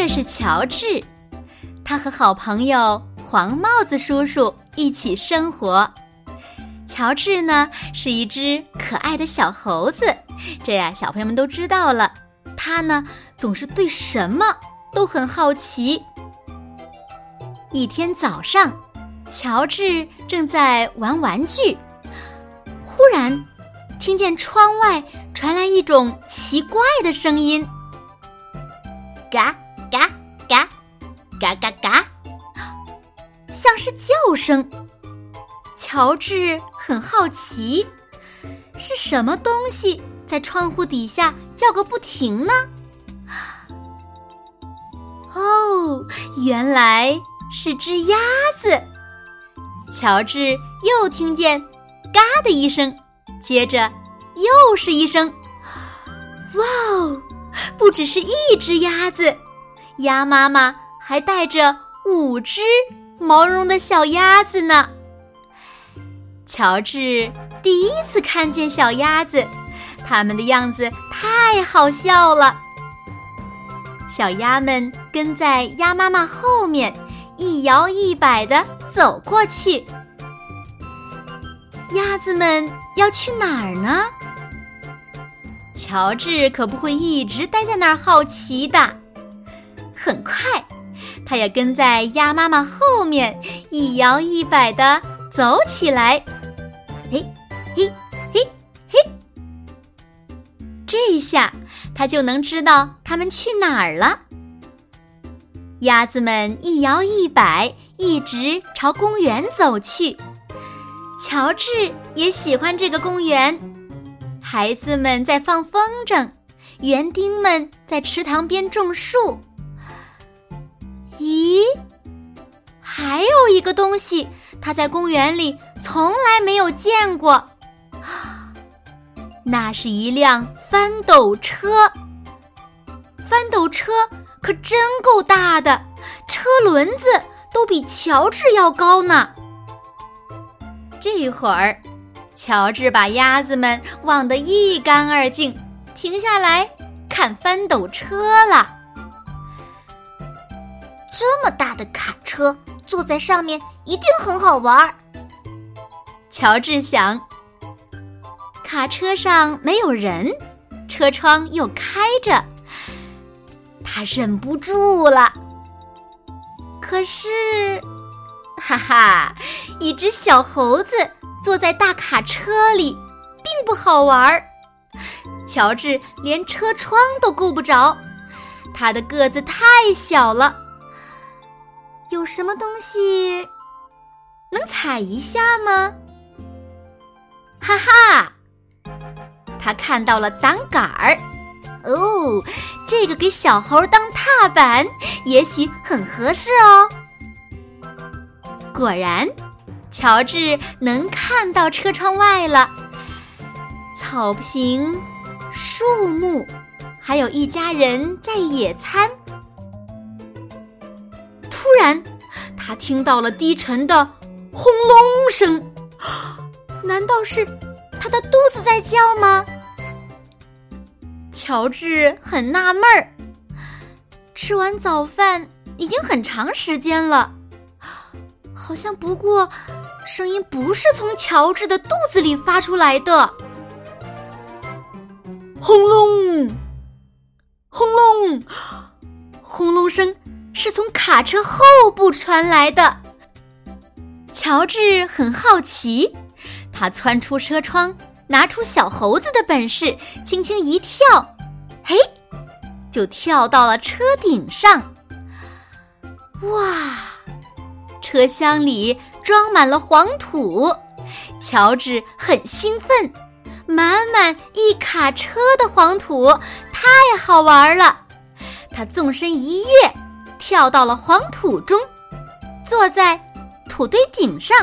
这是乔治，他和好朋友黄帽子叔叔一起生活。乔治呢是一只可爱的小猴子，这呀小朋友们都知道了。他呢总是对什么都很好奇。一天早上，乔治正在玩玩具，忽然听见窗外传来一种奇怪的声音，嘎。嘎嘎嘎，像是叫声。乔治很好奇，是什么东西在窗户底下叫个不停呢？哦，原来是只鸭子。乔治又听见“嘎”的一声，接着又是一声。哇哦，不只是一只鸭子。鸭妈妈还带着五只毛茸茸的小鸭子呢。乔治第一次看见小鸭子，它们的样子太好笑了。小鸭们跟在鸭妈妈后面，一摇一摆的走过去。鸭子们要去哪儿呢？乔治可不会一直待在那儿好奇的。很快，他也跟在鸭妈妈后面，一摇一摆的走起来。嘿，嘿，嘿，嘿，这下他就能知道他们去哪儿了。鸭子们一摇一摆，一直朝公园走去。乔治也喜欢这个公园，孩子们在放风筝，园丁们在池塘边种树。咦，还有一个东西，他在公园里从来没有见过。那是一辆翻斗车。翻斗车可真够大的，车轮子都比乔治要高呢。这会儿，乔治把鸭子们忘得一干二净，停下来看翻斗车了。这么大的卡车，坐在上面一定很好玩儿。乔治想，卡车上没有人，车窗又开着，他忍不住了。可是，哈哈，一只小猴子坐在大卡车里，并不好玩儿。乔治连车窗都够不着，他的个子太小了。有什么东西能踩一下吗？哈哈，他看到了挡杆儿。哦，这个给小猴当踏板，也许很合适哦。果然，乔治能看到车窗外了。草坪、树木，还有一家人在野餐。然，他听到了低沉的轰隆声，难道是他的肚子在叫吗？乔治很纳闷儿。吃完早饭已经很长时间了，好像不过声音不是从乔治的肚子里发出来的。轰隆，轰隆，轰隆声。是从卡车后部传来的。乔治很好奇，他窜出车窗，拿出小猴子的本事，轻轻一跳，嘿，就跳到了车顶上。哇，车厢里装满了黄土，乔治很兴奋，满满一卡车的黄土，太好玩了。他纵身一跃，跳到了黄土中，坐在土堆顶上。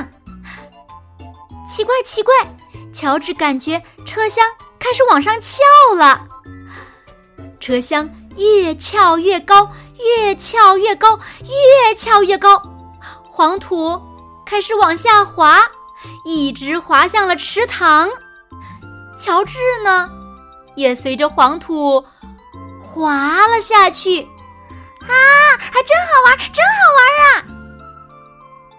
奇怪，奇怪，乔治感觉车厢开始往上翘了。车厢越翘越高，越翘越高，越翘越高，黄土开始往下滑，一直滑向了池塘。乔治呢，也随着黄土滑了下去。啊，还真好玩，真好玩啊！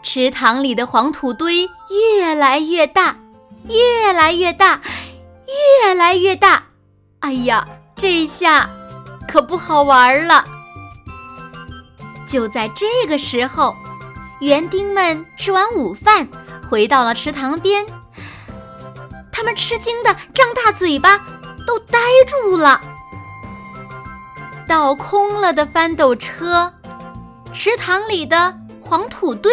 池塘里的黄土堆越来越大，越来越大，越来越大。哎呀，这下可不好玩了。就在这个时候，园丁们吃完午饭，回到了池塘边。他们吃惊的张大嘴巴，都呆住了。倒空了的翻斗车，池塘里的黄土堆，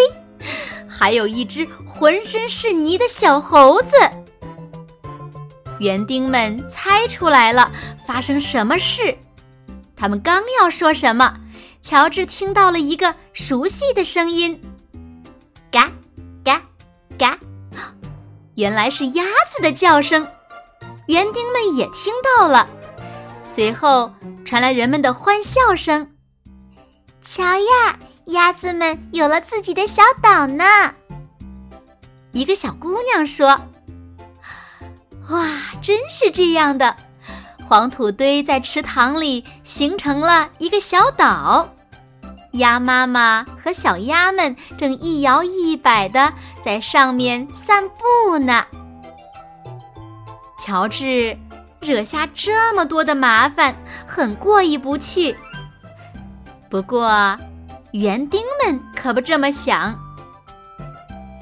还有一只浑身是泥的小猴子。园丁们猜出来了发生什么事，他们刚要说什么，乔治听到了一个熟悉的声音：“嘎，嘎，嘎。”原来是鸭子的叫声，园丁们也听到了。随后传来人们的欢笑声。瞧呀，鸭子们有了自己的小岛呢！一个小姑娘说：“哇，真是这样的！黄土堆在池塘里形成了一个小岛。”鸭妈妈和小鸭们正一摇一摆的在上面散步呢。乔治惹下这么多的麻烦，很过意不去。不过，园丁们可不这么想。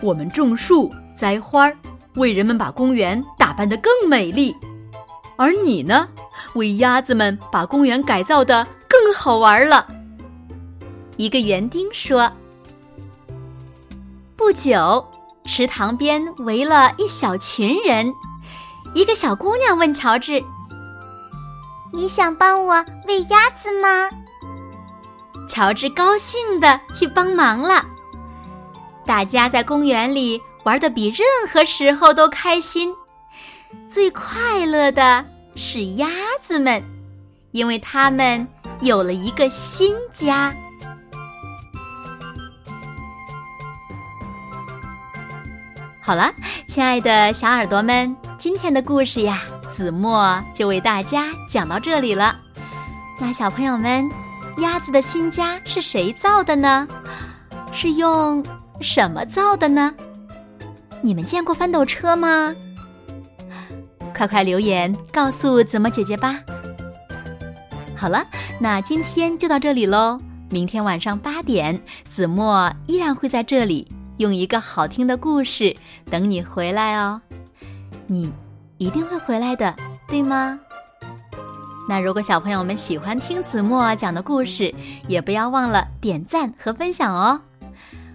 我们种树、栽花，为人们把公园打扮得更美丽；而你呢，为鸭子们把公园改造的更好玩了。一个园丁说：“不久，池塘边围了一小群人。一个小姑娘问乔治：‘你想帮我喂鸭子吗？’乔治高兴的去帮忙了。大家在公园里玩的比任何时候都开心。最快乐的是鸭子们，因为它们有了一个新家。”好了，亲爱的小耳朵们，今天的故事呀，子墨就为大家讲到这里了。那小朋友们，鸭子的新家是谁造的呢？是用什么造的呢？你们见过翻斗车吗？快快留言告诉子墨姐姐吧。好了，那今天就到这里喽。明天晚上八点，子墨依然会在这里。用一个好听的故事等你回来哦，你一定会回来的，对吗？那如果小朋友们喜欢听子墨讲的故事，也不要忘了点赞和分享哦。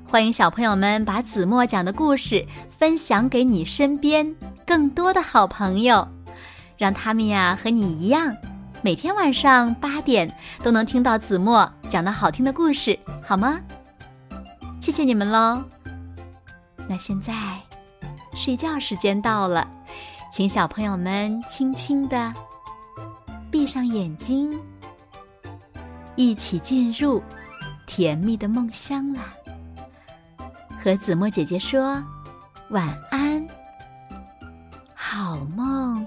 欢迎小朋友们把子墨讲的故事分享给你身边更多的好朋友，让他们呀和你一样，每天晚上八点都能听到子墨讲的好听的故事，好吗？谢谢你们喽。那现在，睡觉时间到了，请小朋友们轻轻的闭上眼睛，一起进入甜蜜的梦乡啦。和子墨姐姐说晚安，好梦。